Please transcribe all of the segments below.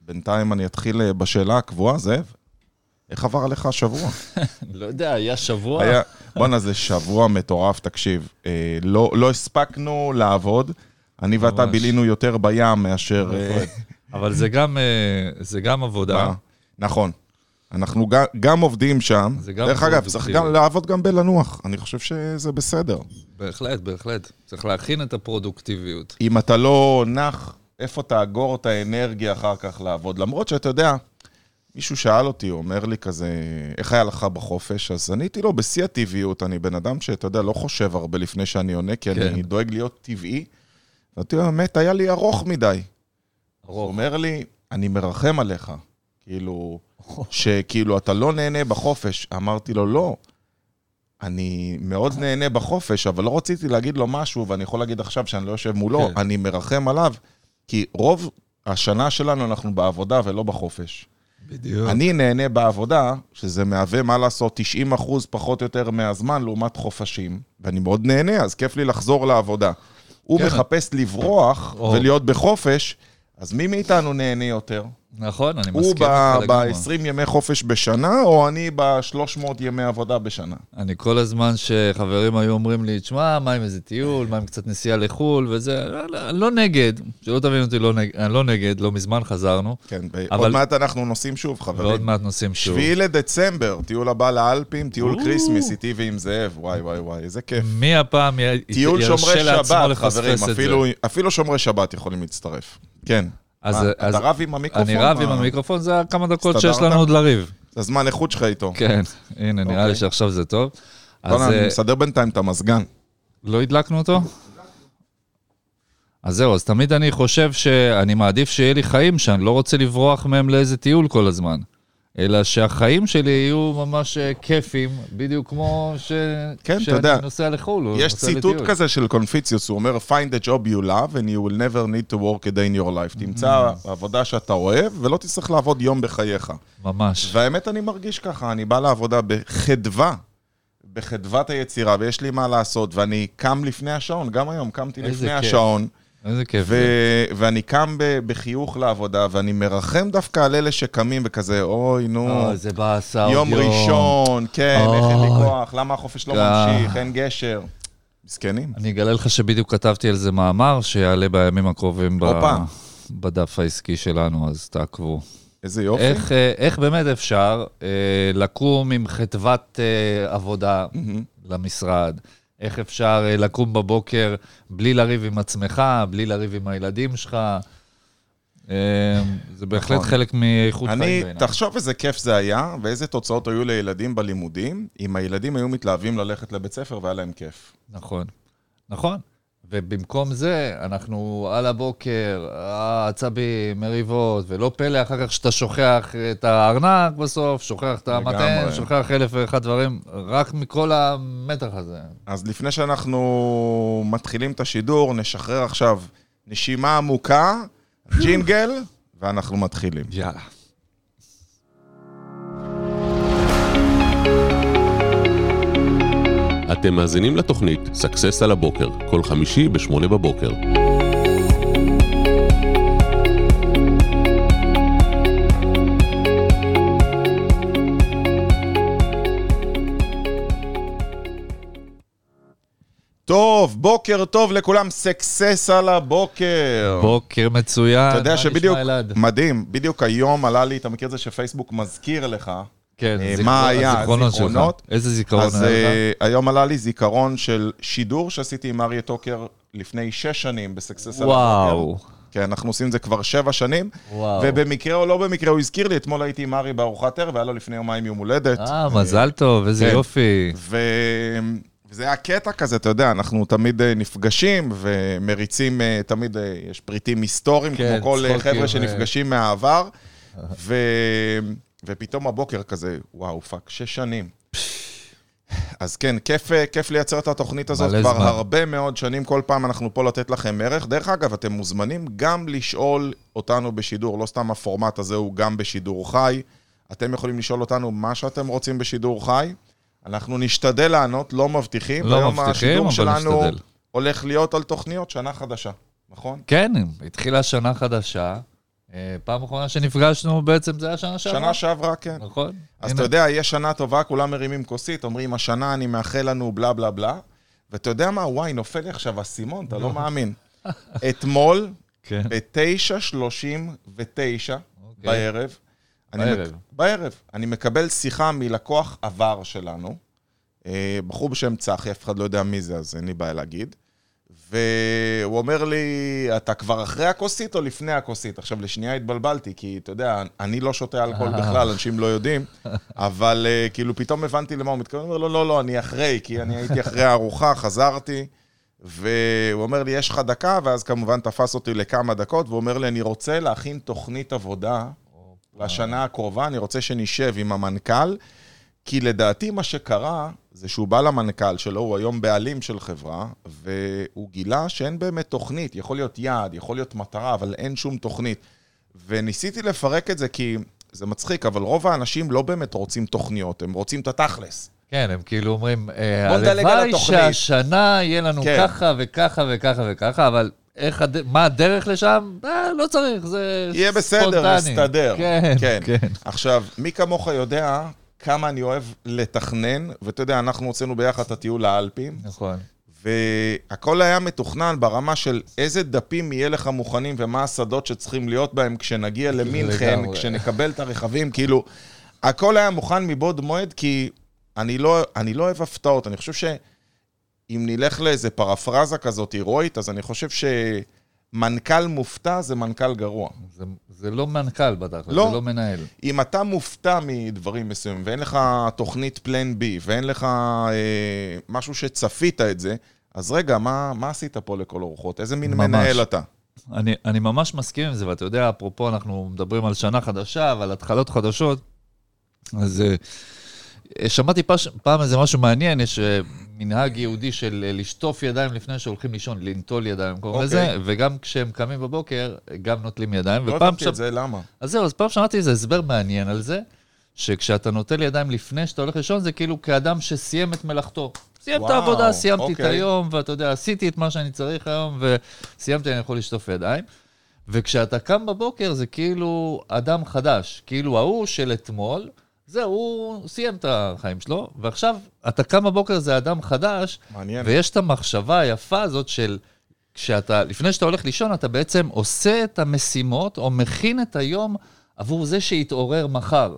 בינתיים אני אתחיל אה, בשאלה הקבועה, זאב. איך עבר עליך השבוע? לא יודע, היה שבוע. היה, בואנה, זה שבוע מטורף, תקשיב. אה, לא, לא הספקנו לעבוד. אני ואתה. בילינו יותר בים מאשר... אה, אבל זה גם, אה, זה גם עבודה. נכון. אנחנו גם, גם עובדים שם. זה גם דרך אגב, צריך. גם לעבוד גם בלנוח. אני חושב שזה בסדר. בהחלט, בהחלט. צריך להכין את הפרודוקטיביות. אם אתה לא נח, איפה תאגור את האנרגיה אחר כך לעבוד? למרות שאתה יודע, מישהו שאל אותי, הוא אומר לי כזה, איך היה לך בחופש? אז עניתי לו, בשיא הטבעיות, אני בן אדם שאתה יודע, לא חושב הרבה לפני שאני עונה, כי כן. אני דואג להיות טבעי. ואמרתי לו, האמת, היה לי ארוך מדי. הוא ארוך. אומר לי, אני מרחם עליך. כאילו, שכאילו, אתה לא נהנה בחופש. אמרתי לו, לא. אני מאוד נהנה בחופש, אבל לא רציתי להגיד לו משהו, ואני יכול להגיד עכשיו שאני לא יושב מולו, כן. אני מרחם עליו, כי רוב השנה שלנו אנחנו בעבודה ולא בחופש. בדיוק. אני נהנה בעבודה, שזה מהווה, מה לעשות, 90 אחוז פחות או יותר מהזמן לעומת חופשים, ואני מאוד נהנה, אז כיף לי לחזור לעבודה. הוא כן. מחפש לברוח או. ולהיות בחופש, אז מי מאיתנו נהנה יותר? נכון, אני הוא מסכים לגמרי. ב-20 ימי חופש בשנה, או אני ב-300 ימי עבודה בשנה? אני כל הזמן שחברים היו אומרים לי, תשמע, מה עם איזה טיול, מה עם קצת נסיעה לחו"ל וזה, לא, לא, לא נגד, שלא תבין אותי, לא נגד, אני לא נגד, לא מזמן חזרנו, כן, אבל- עוד מעט אנחנו נוסעים שוב, ועוד חברים. מעט נוסעים שוב. שביעי לדצמבר, טיול הבא לאלפים, טיול או. קריסמס איתי ועם זאב, וואי וואי וואי, איזה כיף. מי הפעם טיול ירשה שומרי לעצמו שבת, לפספס חברים, את זה? אפילו- אפילו שומרי שבת יכולים להצטרף. כן. אז- מה, אז- אתה רב עם המיקרופון? אני רב עם? המיקרופון, זה כמה דקות? שיש לנו עוד לריב. זה הזמן איכות שלך איתו. כן, הנה, נראה לי אוקיי. שעכשיו זה טוב. אז אני אה, מסדר בינתיים את המזגן. לא הדלקנו אותו? אז זהו, אז תמיד אני חושב שאני מעדיף שיהיה לי חיים שאני לא רוצה לברוח מהם לאיזה טיול כל הזמן. אלא שהחיים שלי יהיו ממש אה, כיפים, בדיוק כמו ש... כן, שאני יודע, נוסע לחו"ל. יש נוסע ציטוט לטיול. כזה של קונפיציוס, הוא אומר, find a job you love and you will never need to work a day in your life. תמצא Mm. עבודה שאתה אוהב, ולא תצטרך לעבוד יום בחייך. ממש. והאמת, אני מרגיש ככה, אני בא לעבודה בחדווה, בחדוות היצירה, ויש לי מה לעשות, ואני קם לפני השעון, גם היום קמתי לפני כיף. השעון, איזה כיף ו- זה. ואני קם ב- בחיוך לעבודה, ואני מרחם דווקא על אלה שקמים וכזה, אוי, נו, אוי, זה באסה יום ראשון, כן, איך אין לי. כוח, למה החופש לא אה. ממשיך, אין גשר. מסכנים. אני אגלה לך שבדיוק כתבתי על זה מאמר שיעלה בימים הקרובים. בדף העסקי שלנו, אז תעקבו. איזה יופי. איך, אה, איך באמת אפשר אה, לקום עם חדוות אה, עבודה מהמם. למשרד? איך אפשר אה, לקום בבוקר בלי לריב עם עצמך, בלי לריב עם הילדים שלך? אה, זה בהחלט נכון. חלק מאיכות חיים אני, בעיניי. תחשוב איזה כיף זה היה, ואיזה תוצאות היו לילדים בלימודים, אם הילדים היו מתלהבים ללכת לבית ספר והיה להם כיף. נכון, נכון. ובמקום זה, אנחנו על הבוקר, אה, עצבים, מריבות, ולא פלא אחר כך שאתה שוכח את הארנק בסוף, שוכח את לגמרי. שוכח אלף ואחד דברים, רק מכל המתח הזה. אז לפני שאנחנו מתחילים את השידור, נשחרר עכשיו נשימה עמוקה, ג'ינגל, ואנחנו מתחילים. יאללה. אתם מאזינים לתוכנית Success על הבוקר, כל חמישי ב-8 בבוקר. טוב, בוקר טוב לכולם, סקסס על הבוקר. בוקר מצוין. אתה יודע מה שבדיוק, נשמע, אלעד? מדהים, בדיוק היום עלה לי, אתה מכיר את זה שפייסבוק מזכיר לך, כן, אה, מה היה, הזיכרונות שלך. זיכרונות? איזה זיכרון אז היה לך? אה, היום עלה לי זיכרון של שידור שעשיתי עם אריה טוקר לפני שש שנים בסקסס על. וואו, כן, אנחנו עושים את זה כבר שבע שנים, וואו. ובמקרה או לא במקרה הוא הזכיר לי, אתמול הייתי עם ארי בארוחת ערב, והיה לו לפני יומיים יום הולדת. אה, מזל טוב, איזה כן. יופי. ו... וזה היה קטע כזה, אתה יודע, אנחנו תמיד אה, נפגשים ומריצים, אה, תמיד אה, יש פריטים היסטוריים, כן, כמו כל אה, חבר'ה אה. שנפגשים מהעבר, ו... ופתאום הבוקר כזה, וואו, fuck, שש שנים. אז כן, כיף, אה, כיף לייצר את התוכנית הזאת כבר זמן. הרבה מאוד שנים, כל פעם אנחנו פה לתת לכם ערך. דרך אגב, אתם מוזמנים גם לשאול אותנו בשידור, לא סתם הפורמט הזה הוא גם בשידור חי. אתם יכולים לשאול אותנו מה שאתם רוצים בשידור חי. אנחנו נשתדל לענות, לא מבטיחים. לא מבטיחים, השידור אבל שלנו נשתדל. הולך להיות על תוכניות שנה חדשה, נכון? כן, התחילה שנה חדשה, פעם אחרונה שנפגשנו בעצם זה היה שנה שעברה. שנה שעברה, כן. נכון. אז הנה. אתה יודע, יש שנה טובה, כולם מרימים כוסית, אומרים, השנה אני מאחל לנו בלה בלה בלה, ואתה יודע מה, וואי, נופל לי עכשיו האסימון, אתה לא מאמין. אתמול, כן. ב-9.39 בערב, אני בערב. מק- בערב, אני מקבל שיחה מלקוח עבר שלנו, אה, בחור בשם צחי, אף אחד לא יודע מי זה, אז אין לי בעיה להגיד. והוא אומר לי, אתה כבר אחרי הכוסית או לפני הכוסית? עכשיו, לשנייה התבלבלתי, כי אתה יודע, אני לא שותה אלכוהול בכלל, אנשים לא יודעים, אבל אה, כאילו פתאום הבנתי למה הוא מתכוון. הוא אומר, לא, לא, לא, אני אחרי, כי אני הייתי אחרי הארוחה, חזרתי, והוא אומר לי, יש לך דקה, ואז כמובן תפס אותי לכמה דקות, והוא אומר לי, אני רוצה להכין תוכנית עבודה לשנה הקרובה, אני רוצה שנשב עם המנכ"ל, כי לדעתי מה שקרה, זה שהוא בא למנכ"ל שלו, הוא היום בעלים של חברה, והוא גילה שאין באמת תוכנית, יכול להיות יעד, יכול להיות מטרה, אבל אין שום תוכנית. וניסיתי לפרק את זה כי זה מצחיק, אבל רוב האנשים לא באמת רוצים תוכניות, הם רוצים את התכלס. כן, הם כאילו אומרים, אה, הלוואי התוכנית." שהשנה יהיה לנו כן. ככה וככה וככה וככה, אבל איך, הד... מה הדרך לשם? אה, לא צריך, זה יהיה בסדר, ספונטני. נסתדר. כן, כן. כן. עכשיו, מי כמוך יודע כמה אני אוהב לתכנן, ואתה יודע, אנחנו הוצאנו ביחד את הטיול לאלפים, נכון. והכל היה מתוכנן ברמה של איזה דפים יהיה לך מוכנים ומה השדות שצריכים להיות בהם כשנגיע למינכן. כשנקבל את הרכבים, כאילו, הכל היה מוכן מבעוד מועד, כי אני לא, אני לא אוהב הפתעות. אני חושב שאם נלך לאיזה פרפרזה כזאת הירואית, אז אני חושב שמנכ"ל מופתע זה מנכ"ל גרוע. זה, זה לא מנכ"ל בתכל'ס, לא. זה לא מנהל. אם אתה מופתע מדברים מסוימים, ואין לך תוכנית פלן בי, ואין לך אה, משהו שצפית את זה, אז רגע, מה, מה עשית פה לכל אורחות? איזה מין ממש. מנהל אתה? אני, אני ממש מסכים עם זה, ואתה יודע, אפרופו, אנחנו מדברים על שנה חדשה ועל התחלות חדשות, אז אה, שמעתי פש, פעם איזה משהו מעניין, יש אה, מנהג יהודי של אה, לשטוף ידיים לפני שהולכים לישון, לנטול ידיים, קוראים אוקיי. לזה, וגם כשהם קמים בבוקר, גם נוטלים ידיים. לא הבנתי את זה, למה? אז זהו, אז פעם שמעתי איזה הסבר מעניין על זה, שכשאתה נוטל ידיים לפני שאתה הולך לישון, זה כאילו כאדם שסיים את מלאכתו. סיים את העבודה, סיימתי את אוקיי. היום, ואתה יודע, עשיתי את מה שאני צריך היום, וסיימתי, אני יכול לשטוף ידיים. וכשאתה קם בבוקר, זה כאילו אדם חדש, כאילו ההוא של אתמול, זהו, הוא סיים את החיים שלו, ועכשיו אתה קם בבוקר, זה אדם חדש, מעניין. ויש את המחשבה היפה הזאת של, כשאתה, לפני שאתה הולך לישון, אתה בעצם עושה את המשימות, או מכין את היום עבור זה שיתעורר מחר.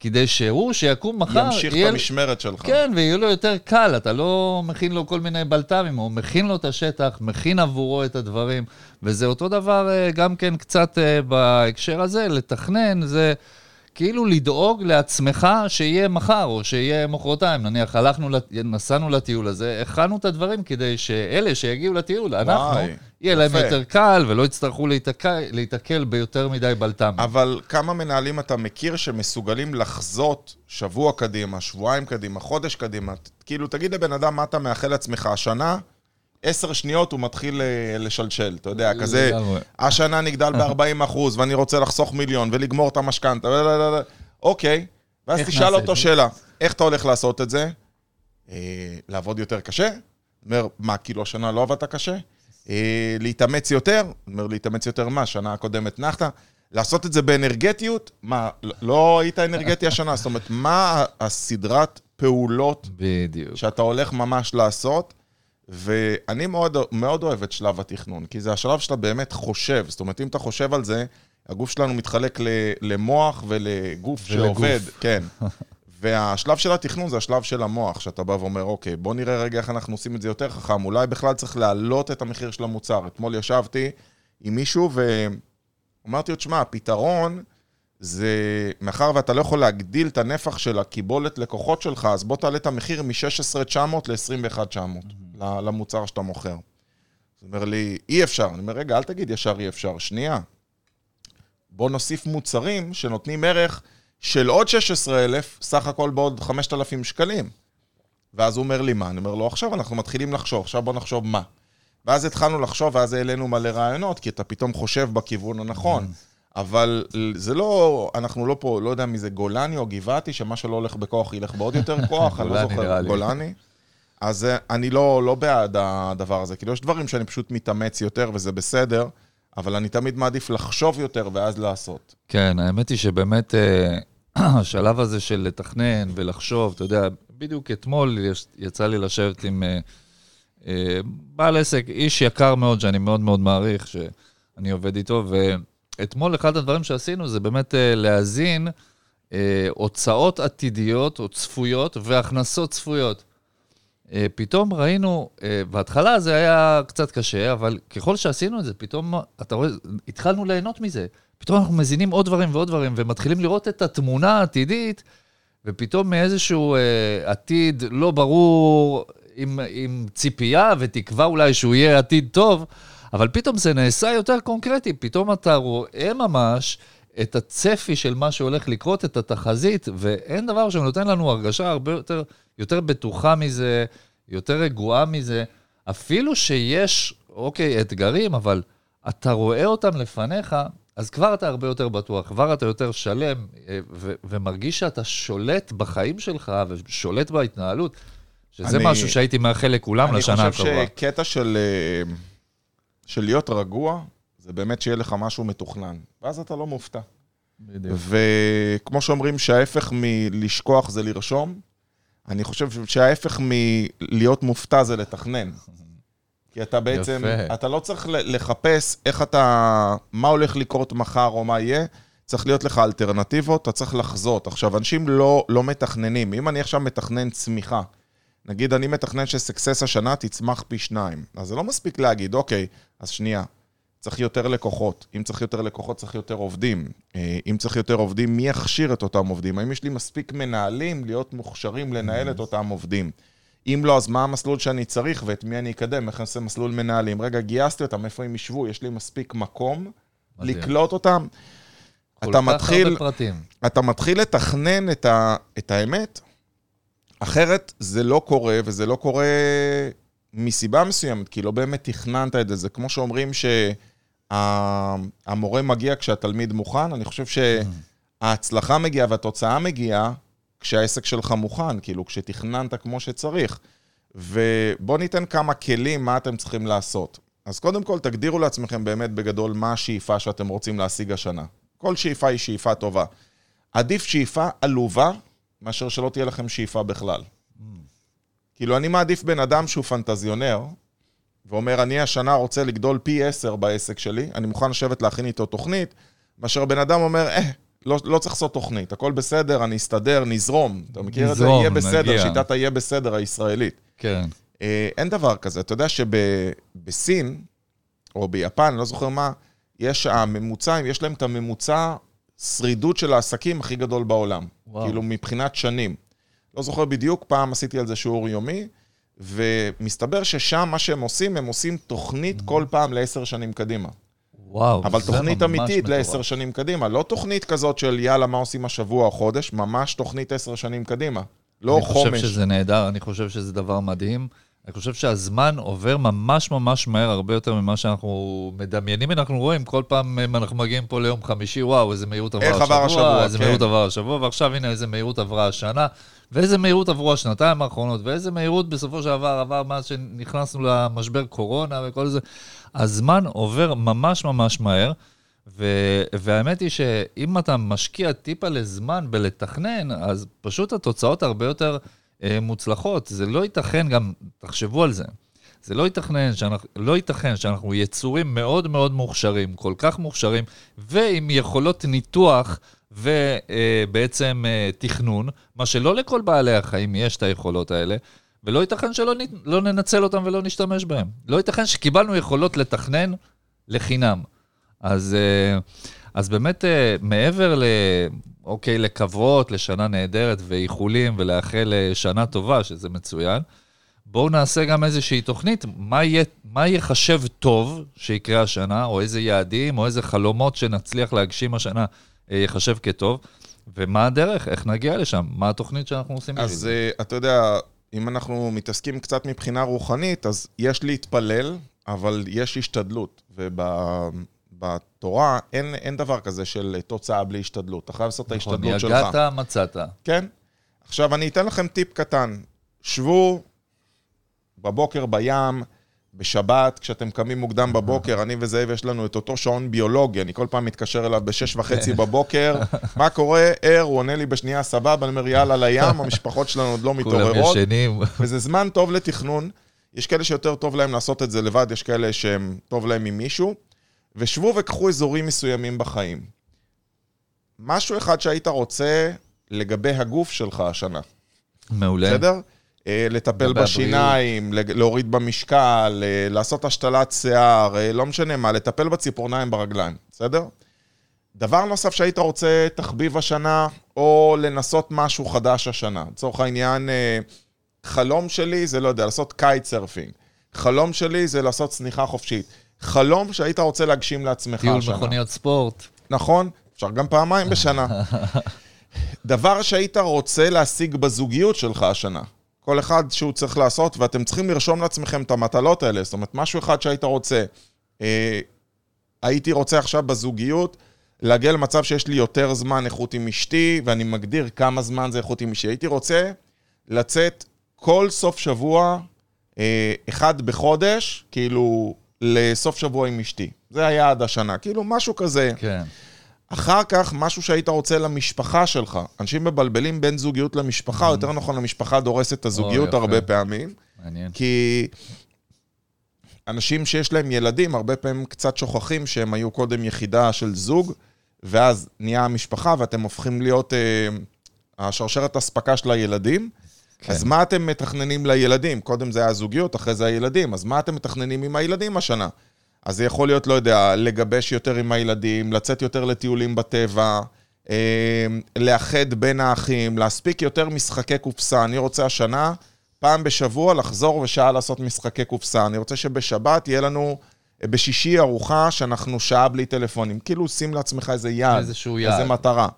כדי שהוא, שיקום מחר, ימשיך יהיה- את המשמרת שלך. כן, ויהיה לו יותר קל, אתה לא מכין לו כל מיני בלת"מים, הוא מכין לו את השטח, מכין עבורו את הדברים, וזה אותו דבר אה, גם כן קצת אה, בהקשר הזה, לתכנן, זה כאילו לדאוג לעצמך שיהיה מחר, או שיהיה מחרתיים. נניח, הלכנו, נסענו לטיול הזה, הכנו את הדברים כדי שאלה שיגיעו לטיול, אנחנו, יהיה להם יפה. יותר קל, ולא יצטרכו להיתקע- להיתקל ביותר מדי בלת"מים. אבל כמה מנהלים אתה מכיר שמסוגלים לחזות שבוע קדימה, שבועיים קדימה, חודש קדימה? כאילו, תגיד לבן אדם מה אתה מאחל לעצמך השנה, עשר שניות הוא מתחיל אה, לשלשל, אתה יודע, כזה. השנה נגדל ב-40 אחוז, ואני רוצה לחסוך מיליון ולגמור את המשכנתה, אוקיי, ואז תשאל אותו? שאלה, איך אתה הולך לעשות את זה? אה, לעבוד יותר קשה? אומר, מה, כאילו השנה לא עבדת קשה? אה, להתאמץ יותר? אומר, להתאמץ יותר מה? שנה הקודמת נחת? לעשות את זה באנרגטיות? מה, לא- לא היית אנרגטי השנה? זאת אומרת, מה הסדרת פעולות בדיוק. שאתה הולך ממש לעשות? ואני מאוד, מאוד אוהב את שלב התכנון, כי זה השלב שאתה באמת חושב. זאת אומרת, אם אתה חושב על זה, הגוף שלנו מתחלק ל- למוח ולגוף ולגוף. שעובד. כן. והשלב של התכנון זה השלב של המוח, שאתה בא ואומר, אוקיי, בוא נראה רגע איך אנחנו עושים את זה יותר חכם. אולי בכלל צריך להעלות את המחיר של המוצר. אתמול ישבתי עם מישהו ואמרתי לו, תשמע, הפתרון זה, מאחר ואתה לא יכול להגדיל את הנפח של הקיבולת לקוחות שלך, אז בוא תעלה את המחיר מ-16,900 ל-21,900 ל- למוצר שאתה מוכר. אז הוא אומר לי, אי אפשר. אני אומר, רגע, אל תגיד ישר אי אפשר, שנייה. בוא נוסיף מוצרים שנותנים ערך של עוד 16,000, סך הכל בעוד 5,000 שקלים. ואז הוא אומר לי, מה? אני אומר לו, עכשיו אנחנו מתחילים לחשוב, עכשיו בוא נחשוב מה. ואז התחלנו לחשוב, ואז העלינו מלא רעיונות, כי אתה פתאום חושב בכיוון הנכון. אבל זה לא, אנחנו לא פה, לא יודע מי זה, גולני או גבעתי, שמה שלא הולך בכוח ילך בעוד יותר כוח, אני לא זוכר. גולני. אז אה, אני לא, לא בעד הדבר הזה, כאילו יש דברים שאני פשוט מתאמץ יותר וזה בסדר, אבל אני תמיד מעדיף לחשוב יותר ואז לעשות. כן, האמת היא שבאמת אה, השלב הזה של לתכנן ולחשוב, אתה יודע, בדיוק אתמול יצא לי לשבת עם אה, בעל עסק, איש יקר מאוד, שאני מאוד מאוד מעריך, שאני עובד איתו, ואתמול אחד הדברים שעשינו זה באמת להזין הוצאות עתידיות או צפויות והכנסות צפויות. אה, פתאום ראינו, אה, בהתחלה זה היה קצת קשה, אבל ככל שעשינו את זה, פתאום, אתה רואה, התחלנו ליהנות מזה. פתאום אנחנו מזינים עוד דברים ועוד דברים, ומתחילים לראות את התמונה העתידית, ופתאום מאיזשהו אה, עתיד לא ברור, עם, עם ציפייה ותקווה אולי שהוא יהיה עתיד טוב, אבל פתאום זה נעשה יותר קונקרטי, פתאום אתה רואה ממש את הצפי של מה שהולך לקרות, את התחזית, ואין דבר שנותן לנו הרגשה הרבה יותר, יותר בטוחה מזה, יותר רגועה מזה. אפילו שיש, אוקיי, אתגרים, אבל אתה רואה אותם לפניך, אז כבר אתה הרבה יותר בטוח, כבר אתה יותר שלם, אה, ו- ומרגיש שאתה שולט בחיים שלך ושולט בהתנהלות, שזה אני- משהו שהייתי מאחל לכולם לשנה אני הקרובה. חושב שקטע של, אה, של להיות רגוע, זה באמת שיהיה לך משהו מתוכנן, ואז אתה לא מופתע. בדיוק. וכמו שאומרים שההפך מלשכוח זה לרשום, אני חושב שההפך מלהיות מופתע זה לתכנן. כי אתה בעצם, יפה. אתה לא צריך לחפש איך אתה, מה הולך לקרות מחר או מה יהיה, צריך להיות לך אלטרנטיבות, אתה צריך לחזות. עכשיו, אנשים לא, לא מתכננים. אם אני עכשיו מתכנן צמיחה, נגיד אני מתכנן שסקסס השנה תצמח פי שניים, אז זה לא מספיק להגיד, אוקיי, אז שנייה, צריך יותר לקוחות. אם צריך יותר לקוחות, צריך יותר עובדים. אה, אם צריך יותר עובדים, מי יכשיר את אותם עובדים? האם יש לי מספיק מנהלים להיות מוכשרים לנהל את אותם עובדים? אם לא, אז מה המסלול שאני צריך ואת מי אני אקדם? איך אני אעשה מסלול מנהלים? רגע, גייסתי אותם, איפה הם ישבו? יש לי מספיק מקום מדהים. לקלוט אותם? אתה מתחיל. אתה מתחיל לתכנן את, ה, את האמת, אחרת זה לא קורה, וזה לא קורה מסיבה מסוימת, כי לא באמת תכננת את זה. זה כמו שאומרים שהמורה מגיע כשהתלמיד מוכן, אני חושב שההצלחה מגיעה והתוצאה מגיעה כשהעסק שלך מוכן, כאילו כשתכננת כמו שצריך. ובואו ניתן כמה כלים מה אתם צריכים לעשות. אז קודם כל, תגדירו לעצמכם באמת בגדול מה השאיפה שאתם רוצים להשיג השנה. כל שאיפה היא שאיפה טובה. עדיף שאיפה עלובה, מאשר שלא תהיה לכם שאיפה בכלל. כאילו, אני מעדיף בן אדם שהוא פנטזיונר, ואומר, אני השנה רוצה לגדול פי עשר בעסק שלי, אני מוכן לשבת להכין איתו תוכנית, מאשר בן אדם אומר, אה, לא, לא צריך לעשות תוכנית, הכל בסדר, אני אסתדר, נזרום. אתה מכיר את זה? נזרום, יהיה בסדר, נגיע. שיטת היהיה בסדר הישראלית. כן. אה, אין דבר כזה. אתה יודע שבסין, או ביפן, לא זוכר מה, יש הממוצע, יש להם את הממוצע שרידות של העסקים הכי גדול בעולם. וואו. כאילו, מבחינת שנים. לא זוכר בדיוק, פעם עשיתי על זה שיעור יומי, ומסתבר ששם מה שהם עושים, הם עושים תוכנית כל פעם לעשר שנים קדימה. וואו, אבל תוכנית אמיתית. לעשר שנים קדימה. לא תוכנית כזאת של יאללה, מה עושים השבוע או חודש, ממש תוכנית עשר שנים קדימה. לא אני חומש. חושב שזה נהדר, אני חושב שזה דבר מדהים. אני חושב שהזמן עובר ממש ממש מהר, הרבה יותר ממה שאנחנו מדמיינים. אנחנו רואים, כל פעם אם אנחנו מגיעים פה ליום חמישי, וואו, איזה מהירות עברה השבוע, עבר השבוע, איזה כן. מהירות עברה השבוע, ועכשיו הנה איזה מהירות עברה השנה, ואיזה מהירות עברו השנתיים האחרונות, ואיזה מהירות בסופו של דבר עבר מאז שנכנסנו למשבר קורונה וכל זה. הזמן עובר ממש ממש מהר. ו- והאמת היא שאם אתה משקיע טיפה לזמן בלתכנן, אז פשוט התוצאות הרבה יותר אה, מוצלחות. זה לא ייתכן גם, תחשבו על זה, זה לא ייתכן שאנחנו, לא ייתכן שאנחנו יצורים מאוד מאוד מוכשרים, כל כך מוכשרים, ועם יכולות ניתוח ובעצם אה, תכנון, מה שלא לכל בעלי החיים יש את היכולות האלה. ולא ייתכן שלא נ- לא ננצל אותם ולא נשתמש בהם. לא ייתכן שקיבלנו יכולות לתכנן לחינם. אז, אה, אז באמת, אה, מעבר ל... אוקיי, לקוות לשנה נהדרת ואיחולים ולאחל אה, שנה טובה, שזה מצוין, בואו נעשה גם איזושהי תוכנית, מה יהיה, מה ייחשב טוב שיקרה השנה, או איזה יעדים, או איזה חלומות שנצליח להגשים השנה אה, ייחשב כטוב, ומה הדרך, איך נגיע לשם, מה התוכנית שאנחנו עושים בשביל אז זה. אה, אתה יודע, אם אנחנו מתעסקים קצת מבחינה רוחנית, אז יש להתפלל, אבל יש השתדלות. ובתורה אין, אין דבר כזה של תוצאה בלי השתדלות. אתה חייב לעשות את נכון, ההשתדלות שלך. יגעת, מצאת. כן? עכשיו, אני אתן לכם טיפ קטן. שבו בבוקר בים, בשבת, כשאתם קמים מוקדם בבוקר, אני וזאב, יש לנו את אותו שעון ביולוגי, אני כל פעם מתקשר אליו בשש וחצי בבוקר, מה קורה? ער, הוא עונה לי בשנייה, סבבה, אני אומר, יאללה, לים, המשפחות שלנו עוד לא כולם מתעוררות. ישנים. וזה זמן טוב לתכנון. יש כאלה שיותר טוב להם לעשות את זה לבד, יש כאלה שהם טוב להם עם מישהו. ושבו וקחו אזורים מסוימים בחיים. משהו אחד שהיית רוצה לגבי הגוף שלך השנה, מעולה. בסדר? אה, לטפל בשיניים, לג- להוריד במשקל, אה, לעשות השתלת שיער, אה, לא משנה מה, לטפל בציפורניים ברגליים, בסדר? דבר נוסף שהיית רוצה תחביב השנה, או לנסות משהו חדש השנה. לצורך העניין, חלום שלי זה, לא יודע, לעשות kite surfing. חלום שלי זה לעשות צניחה חופשית. חלום שהיית רוצה להגשים לעצמך טיול השנה. מכוניות ספורט. נכון, אפשר גם פעמיים בשנה. דבר שהיית רוצה להשיג בזוגיות שלך השנה. כל אחד שהוא צריך לעשות, ואתם צריכים לרשום לעצמכם את המטלות האלה. זאת אומרת, משהו אחד שהיית רוצה. אה, הייתי רוצה עכשיו בזוגיות להגיע למצב שיש לי יותר זמן איכות עם אשתי, ואני מגדיר כמה זמן זה איכות עם אשתי. הייתי רוצה לצאת כל סוף שבוע, אה, אחד בחודש, כאילו, לסוף שבוע עם אשתי. זה היעד השנה. כאילו, משהו כזה. כן. אחר כך, משהו שהיית רוצה למשפחה שלך. אנשים מבלבלים בין זוגיות למשפחה, או יותר נכון, המשפחה דורסת את הזוגיות. הרבה פעמים, מעניין. כי אנשים שיש להם ילדים, הרבה פעמים קצת שוכחים שהם היו קודם יחידה של זוג, ואז נהיה המשפחה, ואתם הופכים להיות אה, השרשרת אספקה של הילדים. כן. אז מה אתם מתכננים לילדים? קודם זה היה זוגיות, אחרי זה הילדים. אז מה אתם מתכננים עם הילדים השנה? אז זה יכול להיות, לא יודע, לגבש יותר עם הילדים, לצאת יותר לטיולים בטבע, אה, לאחד בין האחים, להספיק יותר משחקי קופסה. אני רוצה השנה, פעם בשבוע, לחזור ושעה לעשות משחקי קופסה. אני רוצה שבשבת יהיה לנו, אה, בשישי ארוחה שאנחנו שעה בלי טלפונים. כאילו, שים לעצמך איזה יעד. איזשהו יעד. איזה מטרה.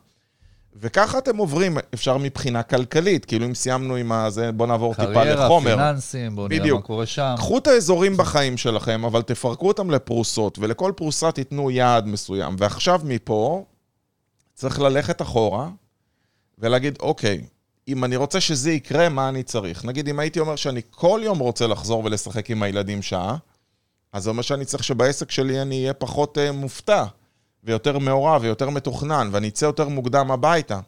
וככה אתם עוברים, אפשר מבחינה כלכלית, כאילו אם סיימנו עם הזה, בוא נעבור טיפה קריירה, לחומר. פיננסים, בואו נראה. מה קורה שם. קחו את האזורים בחיים שלכם, אבל תפרקו אותם לפרוסות, ולכל פרוסה תיתנו יעד מסוים. ועכשיו מפה, צריך ללכת אחורה ולהגיד, אוקיי, אם אני רוצה שזה יקרה, מה אני צריך? נגיד, אם הייתי אומר שאני כל יום רוצה לחזור ולשחק עם הילדים שעה, אז זה אומר שאני צריך שבעסק שלי אני אהיה פחות uh, מופתע, ויותר מעורב, ויותר מתוכנן, ואני אצא יותר מוקדם הביתה.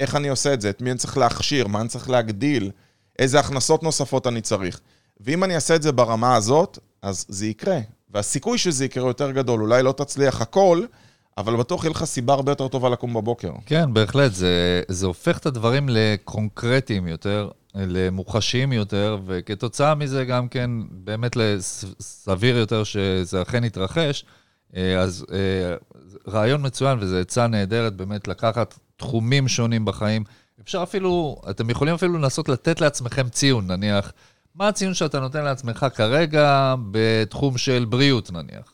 איך אני עושה את זה? את מי אני צריך להכשיר? מה אני צריך להגדיל? איזה הכנסות נוספות אני צריך? ואם אני אעשה את זה ברמה הזאת, אז זה יקרה. והסיכוי שזה יקרה יותר גדול. אולי לא תצליח הכל, אבל בטוח יהיה לך סיבה הרבה יותר טובה לקום בבוקר. כן, בהחלט, זה, זה הופך את הדברים לקונקרטיים יותר, למוחשיים יותר, וכתוצאה מזה גם כן באמת לס- סביר יותר שזה אכן יתרחש. אה, אז אה, רעיון מצוין, וזו עצה נהדרת באמת לקחת תחומים שונים בחיים. אפשר אפילו, אתם יכולים אפילו לנסות לתת לעצמכם ציון, נניח, מה הציון שאתה נותן לעצמך כרגע בתחום של בריאות, נניח.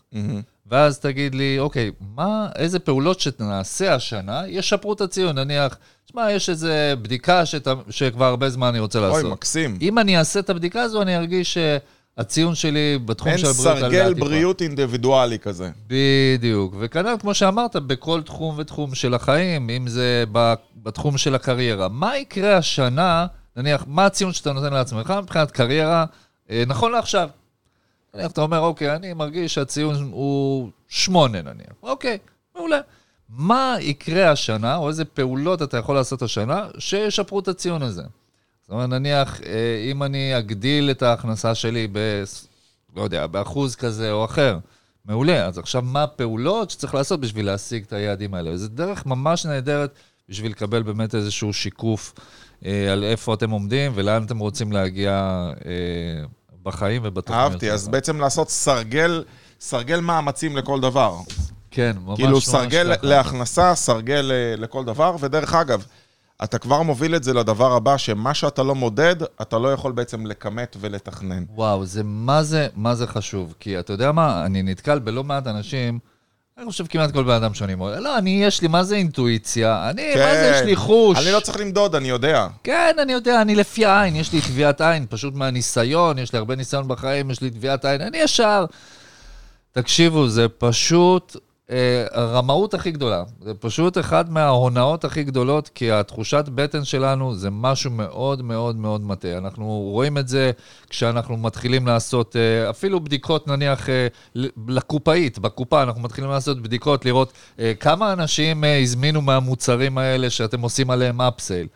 ואז תגיד לי, אוקיי, מה, איזה פעולות שנעשה השנה ישפרו את הציון? נניח, שמע, יש איזו בדיקה שת, שכבר הרבה זמן אני רוצה אוי, לעשות. מקסים. אם אני אעשה את הבדיקה הזו, אני ארגיש שהציון שלי בתחום אין של הבריאות עלה סרגל. בריאות אינדיבידואלי כזה. בדיוק. וכנ"ל, כמו שאמרת, בכל תחום ותחום של החיים, אם זה בתחום של הקריירה. מה יקרה השנה, נניח, מה הציון שאתה נותן לעצמך מבחינת קריירה, אה, נכון לעכשיו? נניח, אתה אומר, אוקיי, אני מרגיש שהציון הוא שמונה נניח. אוקיי, מעולה. מה יקרה השנה, או איזה פעולות אתה יכול לעשות השנה, שישפרו את הציון הזה? זאת אומרת, נניח, אה, אם אני אגדיל את ההכנסה שלי ב... לא יודע, באחוז כזה או אחר, מעולה. אז עכשיו, מה הפעולות שצריך לעשות בשביל להשיג את היעדים האלה? זו דרך ממש נהדרת בשביל לקבל באמת איזשהו שיקוף אה, על איפה אתם עומדים ולאן אתם רוצים להגיע אה, בחיים ובתוכניות. אהבתי, אז. בעצם לעשות סרגל, סרגל מאמצים לכל דבר. כן, ממש כאילו ממש סרגל ככה. להכנסה, סרגל אה, לכל דבר, ודרך אגב, אתה כבר מוביל את זה לדבר הבא, שמה שאתה לא מודד, אתה לא יכול בעצם לכמת ולתכנן. וואו, זה מה זה, מה זה חשוב. כי אתה יודע מה, אני נתקל בלא מעט אנשים, אני חושב כמעט כל בן אדם שאני אומר, לא, אני, יש לי, מה זה אינטואיציה? אני, מה זה, יש לי חוש. כן. אני לא צריך למדוד, אני יודע. כן, אני יודע, אני לפי העין, יש לי טביעת עין, פשוט מהניסיון, יש לי הרבה ניסיון בחיים, יש לי טביעת עין, אני ישר. תקשיבו, זה פשוט הרמאות הכי גדולה. זה פשוט אחד מההונאות הכי גדולות, כי התחושת בטן שלנו זה משהו מאוד מאוד מאוד מטעה. אנחנו רואים את זה כשאנחנו מתחילים לעשות אה, אפילו בדיקות, נניח, אה, לקופאית, בקופה, אנחנו מתחילים לעשות בדיקות, לראות כמה אנשים הזמינו מהמוצרים האלה שאתם עושים עליהם אפסייל.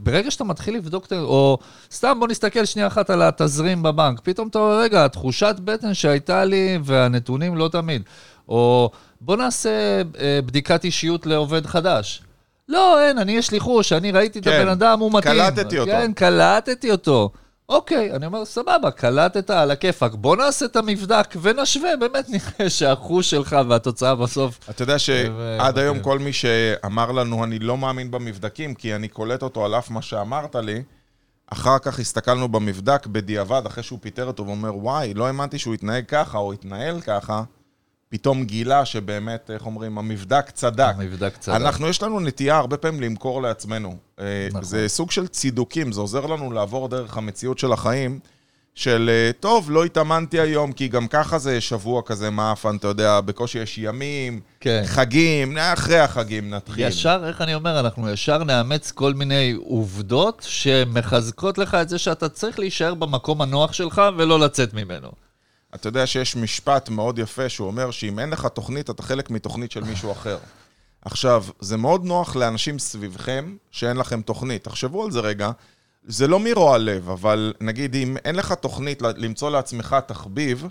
ברגע שאתה מתחיל לבדוק, או סתם בוא נסתכל שנייה אחת על התזרים בבנק, פתאום אתה אומר, רגע, התחושת בטן שהייתה לי והנתונים לא תמיד. או בוא נעשה אה, בדיקת אישיות לעובד חדש. לא, אין, אני יש לי חוש, אני ראיתי כן, את הבן אדם, הוא מתאים. קלטתי אותו. כן, קלטתי אותו. אוקיי, אני אומר, סבבה, קלטת על הכיפאק, בוא נעשה את המבדק ונשווה, באמת נראה שהחוש שלך והתוצאה בסוף... אתה יודע שעד היום כל מי שאמר לנו, אני לא מאמין במבדקים, כי אני קולט אותו על אף מה שאמרת לי, אחר כך הסתכלנו במבדק בדיעבד, אחרי שהוא פיטר אותו, ואומר, וואי, לא האמנתי שהוא התנהג ככה, או התנהל ככה. פתאום גילה שבאמת, איך אומרים, המבדק צדק. המבדק צדק. אנחנו, יש לנו נטייה הרבה פעמים למכור לעצמנו. אה, נכון. זה סוג של צידוקים, זה עוזר לנו לעבור דרך המציאות של החיים, של, אה, טוב, לא התאמנתי היום, כי גם ככה זה שבוע כזה מאפן, אתה יודע, בקושי יש ימים, כן. חגים, אחרי החגים נתחיל. ישר, איך אני אומר, אנחנו ישר נאמץ כל מיני עובדות שמחזקות לך את זה שאתה צריך להישאר במקום הנוח שלך ולא לצאת ממנו. אתה יודע שיש משפט מאוד יפה שהוא אומר שאם אין לך תוכנית, אתה חלק מתוכנית של מישהו אחר. עכשיו, זה מאוד נוח לאנשים סביבכם שאין לכם תוכנית. תחשבו על זה רגע, זה לא מרוע לב, אבל נגיד אם אין לך תוכנית למצוא לעצמך תחביב,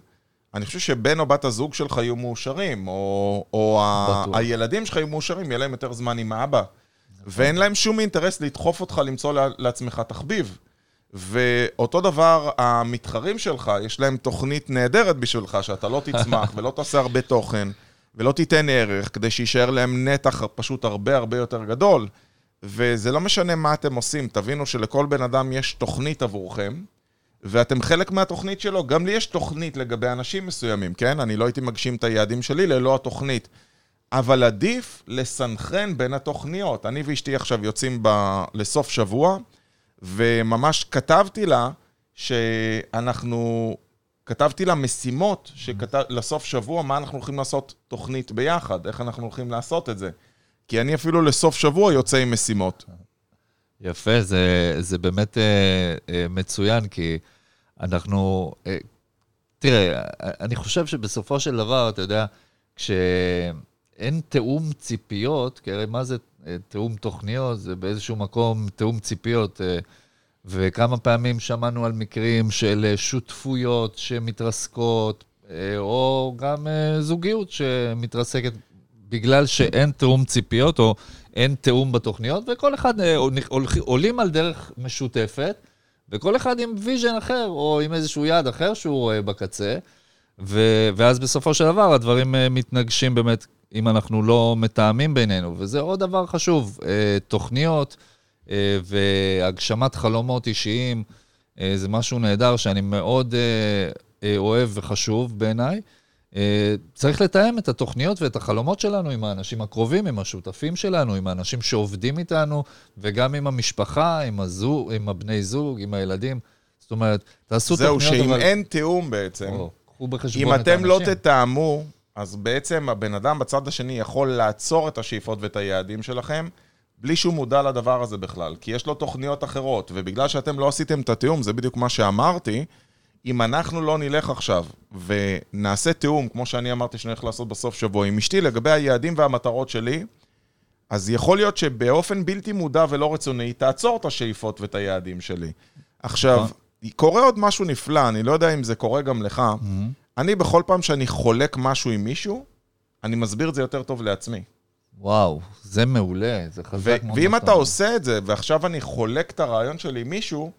אני חושב שבן או בת הזוג שלך יהיו מאושרים, או, או ה- הילדים שלך יהיו מאושרים, יהיה להם יותר זמן עם האבא. ואין להם שום אינטרס לדחוף אותך למצוא לעצמך תחביב. ואותו דבר, המתחרים שלך, יש להם תוכנית נהדרת בשבילך, שאתה לא תצמח ולא תעשה הרבה תוכן, ולא תיתן ערך, כדי שיישאר להם נתח פשוט הרבה הרבה יותר גדול. וזה לא משנה מה אתם עושים, תבינו שלכל בן אדם יש תוכנית עבורכם, ואתם חלק מהתוכנית שלו. גם לי יש תוכנית לגבי אנשים מסוימים, כן? אני לא הייתי מגשים את היעדים שלי ללא התוכנית. אבל עדיף לסנכרן בין התוכניות. אני ואשתי עכשיו יוצאים ב... לסוף שבוע, וממש כתבתי לה שאנחנו... כתבתי לה משימות שכתב, לסוף שבוע, מה אנחנו הולכים לעשות תוכנית ביחד, איך אנחנו הולכים לעשות את זה. כי אני אפילו לסוף שבוע יוצא עם משימות. יפה, זה, זה באמת אה, אה, מצוין, כי אנחנו... אה, תראה, אני חושב שבסופו של דבר, אתה יודע, כשאין תיאום ציפיות, כי הרי מה זה תיאום תוכניות, זה באיזשהו מקום תיאום ציפיות. אה, וכמה פעמים שמענו על מקרים של אה, שותפויות שמתרסקות, אה, או גם זוגיות שמתרסקת בגלל שאין תיאום ציפיות או אין תיאום בתוכניות, וכל אחד עולים על דרך משותפת, וכל אחד עם vision אחר, או עם איזשהו יעד אחר שהוא רואה בקצה, ואז בסופו של דבר הדברים מתנגשים באמת אם אנחנו לא מתאמים בינינו. וזה עוד דבר חשוב, אה, תוכניות אה, והגשמת חלומות אישיים, אה, זה משהו נהדר שאני מאוד אוהב וחשוב בעיניי. צריך לתאם את התוכניות ואת החלומות שלנו עם האנשים הקרובים, עם השותפים שלנו, עם האנשים שעובדים איתנו, וגם עם המשפחה, עם, הזוג, עם הבני זוג, עם הילדים. זאת אומרת, תעשו זהו, תוכניות... זהו, שאם אבל... אין תיאום בעצם, או, קחו בחשבון את האנשים. אם אתם לא תתאמו, אז בעצם הבן אדם בצד השני יכול לעצור את השאיפות ואת היעדים שלכם, בלי שהוא מודע לדבר הזה בכלל, כי יש לו תוכניות אחרות, ובגלל שאתם לא עשיתם את התיאום, זה בדיוק מה שאמרתי, אם אנחנו לא נלך עכשיו ונעשה תיאום, כמו שאני אמרתי שאני הולך לעשות בסוף שבוע עם אשתי, לגבי היעדים והמטרות שלי, אז יכול להיות שבאופן בלתי מודע ולא רצוני, תעצור את השאיפות ואת היעדים שלי. עכשיו, נכון. קורה עוד משהו נפלא, אני לא יודע אם זה קורה גם לך. Mm-hmm. אני בכל פעם שאני חולק משהו עם מישהו, אני מסביר את זה יותר טוב לעצמי. וואו, זה מעולה, זה חזק מאוד. ואם אתה עושה את זה, ועכשיו אני חולק את הרעיון שלי עם מישהו,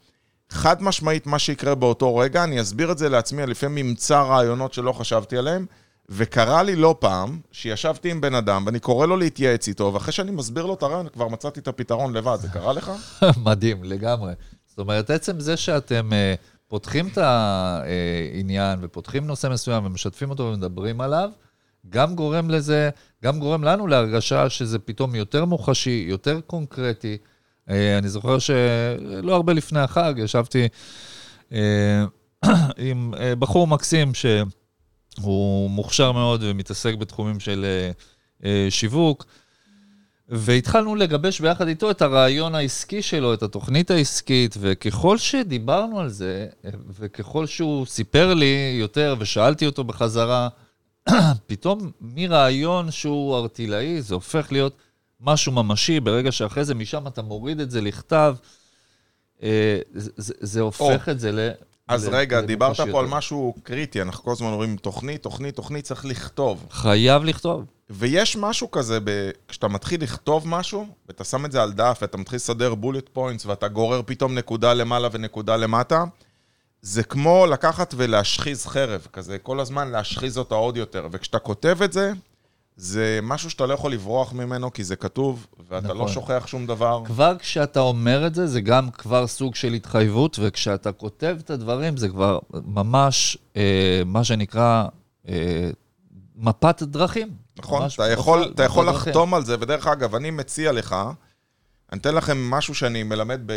חד משמעית מה שיקרה באותו רגע, אני אסביר את זה לעצמי, לפעמים אמצא רעיונות שלא חשבתי עליהם, וקרה לי לא פעם, שישבתי עם בן אדם, ואני קורא לו להתייעץ איתו, ואחרי שאני מסביר לו את הרעיון, כבר מצאתי את הפתרון לבד. זה קרה לך? מדהים, לגמרי. זאת אומרת, עצם זה שאתם... Uh... פותחים את העניין ופותחים נושא מסוים ומשתפים אותו ומדברים עליו, גם גורם לזה, גם גורם לנו להרגשה שזה פתאום יותר מוחשי, יותר קונקרטי. אה, אני זוכר שלא הרבה לפני החג ישבתי אה, עם אה, בחור מקסים ש... הוא מוכשר מאוד ומתעסק בתחומים של שיווק. והתחלנו לגבש ביחד איתו את הרעיון העסקי שלו, את התוכנית העסקית, וככל שדיברנו על זה, וככל שהוא סיפר לי יותר ושאלתי אותו בחזרה, פתאום מרעיון שהוא ערטילאי, זה הופך להיות משהו ממשי, ברגע שאחרי זה משם אתה מוריד את זה לכתב, אה, זה, זה הופך או, את זה ל... אז ל, רגע, דיברת פה יותר. על משהו קריטי, אנחנו כל הזמן אומרים תוכנית, תוכנית, תוכנית, צריך לכתוב. חייב לכתוב. ויש משהו כזה, ב... כשאתה מתחיל לכתוב משהו, ואתה שם את זה על דף, ואתה מתחיל לסדר bullet points, ואתה גורר פתאום נקודה למעלה ונקודה למטה, זה כמו לקחת ולהשחיז חרב, כזה כל הזמן להשחיז אותה עוד יותר. וכשאתה כותב את זה, זה משהו שאתה לא יכול לברוח ממנו, כי זה כתוב, ואתה לא נכון. לא שוכח שום דבר. כבר כשאתה אומר את זה, זה גם כבר סוג של התחייבות, וכשאתה כותב את הדברים, זה כבר ממש, אה, מה שנקרא, אה, מפת דרכים. נכון, אתה יכול, אתה יכול לחתום על זה, ודרך אגב, אני מציע לך, אני אתן לכם משהו שאני מלמד ב,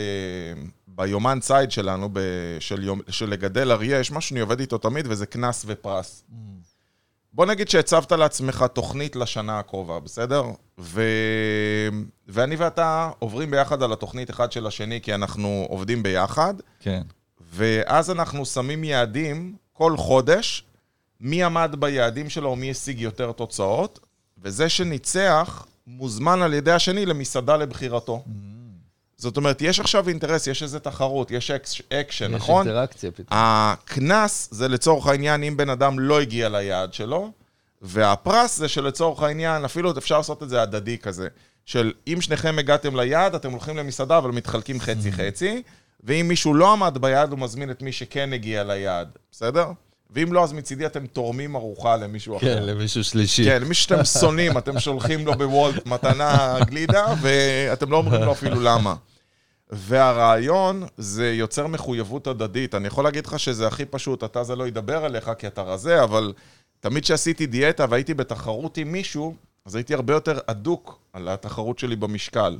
ביומן ציד שלנו, ב, של, יום, של לגדל אריה, יש משהו שאני עובד איתו תמיד, וזה קנס ופרס. Mm. בוא נגיד שהצבת לעצמך תוכנית לשנה הקרובה, בסדר? ו... ואני ואתה עוברים ביחד על התוכנית אחד של השני, כי אנחנו עובדים ביחד. כן. ואז אנחנו שמים יעדים כל חודש, מי עמד ביעדים שלו, מי השיג יותר תוצאות, וזה שניצח מוזמן על ידי השני למסעדה לבחירתו. Mm-hmm. זאת אומרת, יש עכשיו אינטרס, יש איזו תחרות, יש אקשן, נכון? יש אינטראקציה פתאום. הקנס זה לצורך העניין אם בן אדם לא הגיע ליעד שלו, והפרס זה שלצורך העניין, אפילו אפשר לעשות את זה הדדי כזה, של אם שניכם הגעתם ליעד, אתם הולכים למסעדה, אבל מתחלקים חצי-חצי, ואם מישהו לא עמד ביעד, הוא מזמין את מי שכן הגיע ליעד, בסדר? ואם לא, אז מצידי אתם תורמים ארוחה למישהו אחר. כן, למישהו שלישי. כן, למישהו שאתם שונאים, אתם שולחים לו בוולט מתנה גלידה, ואתם לא אומרים לו אפילו למה. והרעיון זה יוצר מחויבות הדדית. אני יכול להגיד לך שזה הכי פשוט, אתה זה לא ידבר עליך כי אתה רזה, אבל תמיד כשעשיתי דיאטה והייתי בתחרות עם מישהו, אז הייתי הרבה יותר אדוק על התחרות שלי במשקל.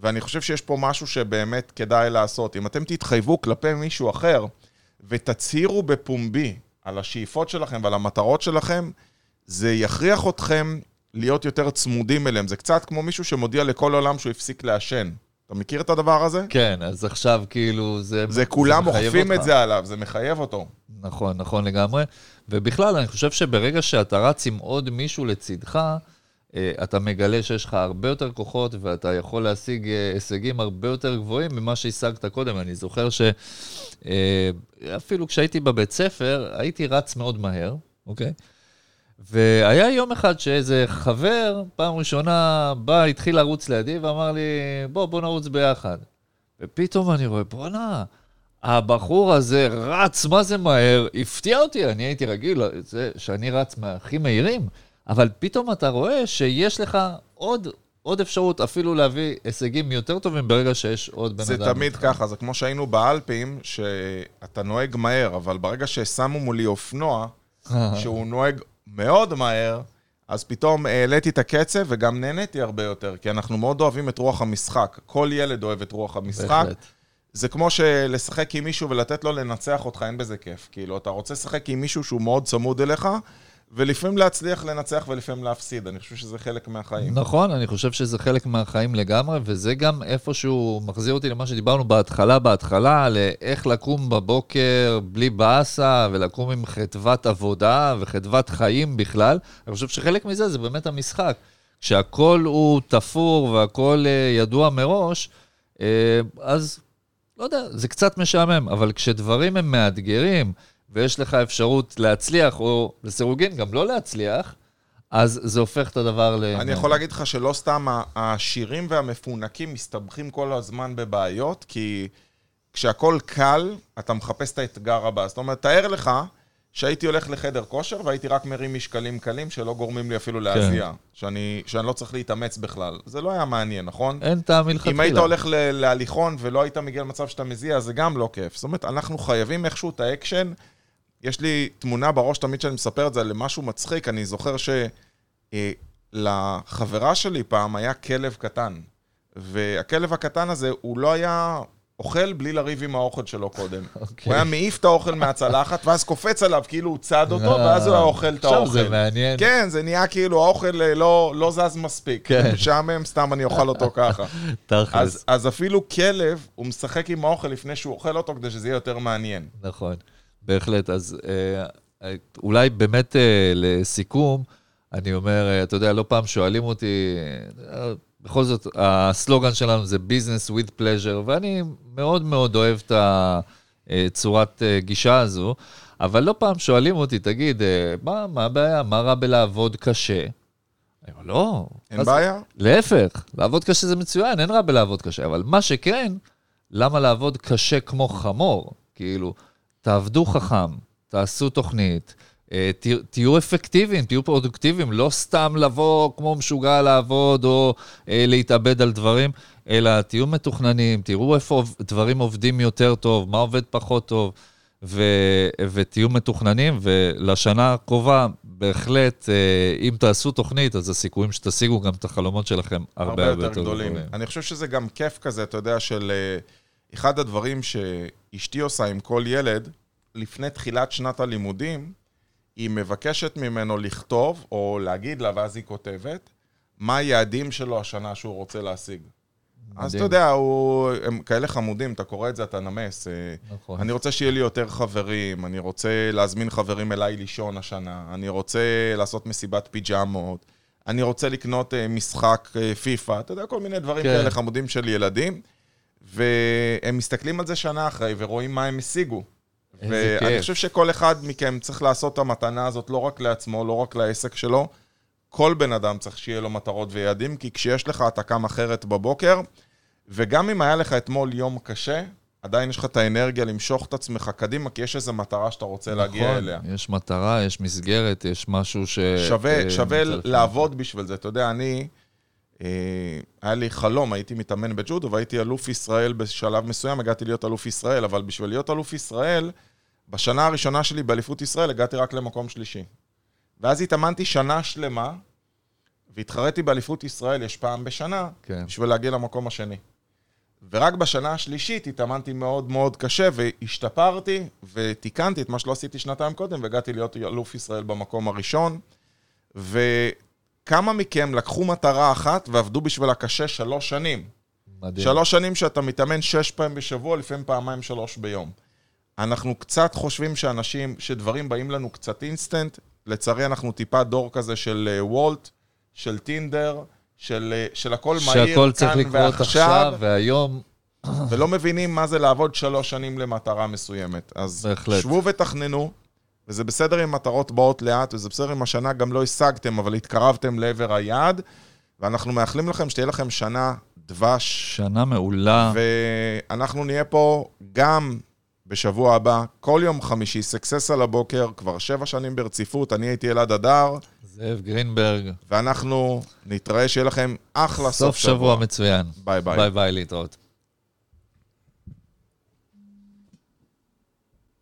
ואני חושב שיש פה משהו שבאמת כדאי לעשות. אם אתם תתחייבו כלפי מישהו אחר ותצהירו בפומבי על השאיפות שלכם ועל המטרות שלכם, זה יכריח אתכם להיות יותר צמודים אליהם. זה קצת כמו מישהו שמודיע לכל העולם שהוא הפסיק לעשן. אתה מכיר את הדבר הזה? כן, אז עכשיו כאילו זה... זה כולם אוכפים את זה עליו, זה מחייב אותו. נכון, נכון לגמרי. ובכלל, אני חושב שברגע שאתה רץ עם עוד מישהו לצדך, אתה מגלה שיש לך הרבה יותר כוחות ואתה יכול להשיג אה, הישגים הרבה יותר גבוהים ממה שהשגת קודם. אני זוכר שאפילו אה, כשהייתי בבית ספר, הייתי רץ מאוד מהר, אוקיי? והיה יום אחד שאיזה חבר, פעם ראשונה, בא, התחיל לרוץ לידי ואמר לי, בוא, בוא נרוץ ביחד. ופתאום אני רואה, בואנה, הבחור הזה רץ, מה זה מהר, הפתיע אותי, אני הייתי רגיל זה שאני רץ מהכי מהירים, אבל פתאום אתה רואה שיש לך עוד, עוד אפשרות אפילו להביא הישגים יותר טובים ברגע שיש עוד בן זה אדם. זה תמיד ככה, זה כמו שהיינו באלפים, שאתה נוהג מהר, אבל ברגע ששמו מולי אופנוע, שהוא נוהג מאוד מהר, אז פתאום העליתי את הקצב וגם נהניתי הרבה יותר, כי אנחנו מאוד אוהבים את רוח המשחק. כל ילד אוהב את רוח המשחק. בהחלט. זה כמו שלשחק עם מישהו ולתת לו לנצח אותך, אין בזה כיף. כאילו, אתה רוצה לשחק עם מישהו שהוא מאוד צמוד אליך, ולפעמים להצליח לנצח ולפעמים להפסיד. אני חושב שזה חלק מהחיים. נכון, אני חושב שזה חלק מהחיים לגמרי, וזה גם איפשהו מחזיר אותי למה שדיברנו בהתחלה, בהתחלה, לאיך לקום בבוקר בלי באסה, ולקום עם חדוות עבודה וחדוות חיים בכלל. אני חושב שחלק מזה זה באמת המשחק. כשהכול הוא תפור והכול אה, ידוע מראש, אה, אז לא יודע, זה קצת משעמם, אבל כשדברים הם מאתגרים, ויש לך אפשרות להצליח, או לסירוגין גם לא להצליח, אז זה הופך את הדבר ל... אני יכול להגיד לך שלא סתם העשירים והמפונקים מסתבכים כל הזמן בבעיות, כי כשהכול קל, אתה מחפש את האתגר הבא. זאת אומרת, תאר לך שהייתי הולך לחדר כושר והייתי רק מרים משקלים קלים שלא גורמים לי אפילו להזיע. כן. שאני, שאני לא צריך להתאמץ בכלל. זה לא היה מעניין, נכון? אין טעם מלכתחילה. אם היית הולך להליכון ולא היית מגיע למצב שאתה מזיע, זה גם לא כיף. זאת אומרת, אנחנו חייבים איכשהו את האקשן. יש לי תמונה בראש תמיד שאני מספר את זה למשהו מצחיק. אני זוכר שלחברה אה, שלי פעם היה כלב קטן. והכלב הקטן הזה, הוא לא היה אוכל בלי לריב עם האוכל שלו קודם. אוקיי. הוא היה מעיף את האוכל מהצלחת, ואז קופץ עליו כאילו הוא צד אותו, ואז הוא היה אוכל את האוכל. עכשיו זה מעניין. כן, זה נהיה כאילו, האוכל אה, לא, לא זז מספיק. כן. משעמם, סתם אני אוכל אותו ככה. תכלס. אז, אז אפילו כלב, הוא משחק עם האוכל לפני שהוא אוכל אותו, כדי שזה יהיה יותר מעניין. נכון, בהחלט. אז אה, אה, אולי באמת אה, לסיכום, אני אומר, אתה יודע, לא פעם שואלים אותי, בכל זאת, הסלוגן שלנו זה business with pleasure, ואני מאוד מאוד אוהב את הצורת גישה הזו, אבל לא פעם שואלים אותי, תגיד, מה, מה הבעיה? מה רע בלעבוד קשה? אני אומר, לא. אין אז- בעיה? להפך, לעבוד קשה זה מצוין, אין רע בלעבוד קשה, אבל מה שכן, למה לעבוד קשה כמו חמור? כאילו, תעבדו חכם, תעשו תוכנית, אה, תה- תהיו אפקטיביים, תהיו פרודוקטיביים, לא סתם לבוא כמו משוגע לעבוד או אה, להתאבד על דברים, אלא תהיו מתוכננים, תראו איפה דברים עובדים יותר טוב, מה עובד פחות טוב, ו, ותהיו מתוכננים, ולשנה הקרובה, בהחלט, אה, אם תעשו תוכנית, אז הסיכויים שתשיגו גם את החלומות שלכם הרבה הרבה יותר גדולים. אני חושב שזה גם כיף כזה, אתה יודע, של אחד הדברים שאשתי עושה עם כל ילד, לפני תחילת שנת הלימודים, היא מבקשת ממנו לכתוב, או להגיד לה, ואז היא כותבת, מה היעדים שלו השנה שהוא רוצה להשיג. אז אתה מדהים. יודע, הוא, הם כאלה חמודים, אתה קורא את זה, אתה נמס. אה, נכון. אני רוצה שיהיה לי יותר חברים, אני רוצה להזמין חברים אליי לישון השנה, אני רוצה לעשות מסיבת פיג'מות, אני רוצה לקנות אה, משחק אה, פיפא, אתה יודע, כל מיני דברים כן. כאלה חמודים של ילדים, והם מסתכלים על זה שנה אחרי ורואים מה הם השיגו. ואני כיף. חושב שכל אחד מכם צריך לעשות את המתנה הזאת לא רק לעצמו, לא רק לעסק שלו. כל בן אדם צריך שיהיה לו מטרות ויעדים, כי כשיש לך, אתה קם אחרת בבוקר, וגם אם היה לך אתמול יום קשה, עדיין יש לך את האנרגיה למשוך את עצמך קדימה, כי יש איזו מטרה שאתה רוצה להגיע נכון, אליה. יש מטרה, יש מסגרת, יש משהו ש... אה, שווה, שווה נמצא לפניך. לעבוד בשביל זה. אתה יודע, אני, אה, היה לי חלום, הייתי מתאמן בג'ודו והייתי אלוף ישראל בשלב מסוים, הגעתי להיות אלוף ישראל, אבל בשביל להיות אלוף ישראל, בשנה הראשונה שלי באליפות ישראל הגעתי רק למקום שלישי. ואז התאמנתי שנה שלמה, והתחרתי באליפות ישראל, יש פעם בשנה, כן. בשביל להגיע למקום השני. ורק בשנה השלישית התאמנתי מאוד מאוד קשה, והשתפרתי, ותיקנתי את מה שלא עשיתי שנתיים קודם, והגעתי להיות אלוף ישראל במקום הראשון. וכמה מכם לקחו מטרה אחת ועבדו בשבילה קשה שלוש שנים. מדהים. שלוש שנים שאתה מתאמן שש פעמים בשבוע, לפעמים פעמיים שלוש ביום. אנחנו קצת חושבים שאנשים, שדברים באים לנו קצת אינסטנט. לצערי, אנחנו טיפה דור כזה של אה, וולט, של טינדר, של, אה, של הכל מהיר, שהכל צריך כאן לקרות עכשיו, והיום... ולא מבינים מה זה לעבוד שלוש שנים למטרה מסוימת. אז בהחלט. שבו ותכננו, וזה בסדר אם מטרות באות לאט, וזה בסדר אם השנה גם לא השגתם, אבל התקרבתם לעבר היעד, ואנחנו מאחלים לכם שתהיה לכם שנה דבש, שנה מעולה. ואנחנו נהיה פה גם בשבוע הבא, כל יום חמישי, סקסס על הבוקר, כבר שבע שנים ברציפות, אני הייתי אלעד הדר, זאב גרינברג. ואנחנו נתראה, שיהיה לכם אחלה סוף שבוע מצוין. ביי ביי. ביי ביי, להתראות.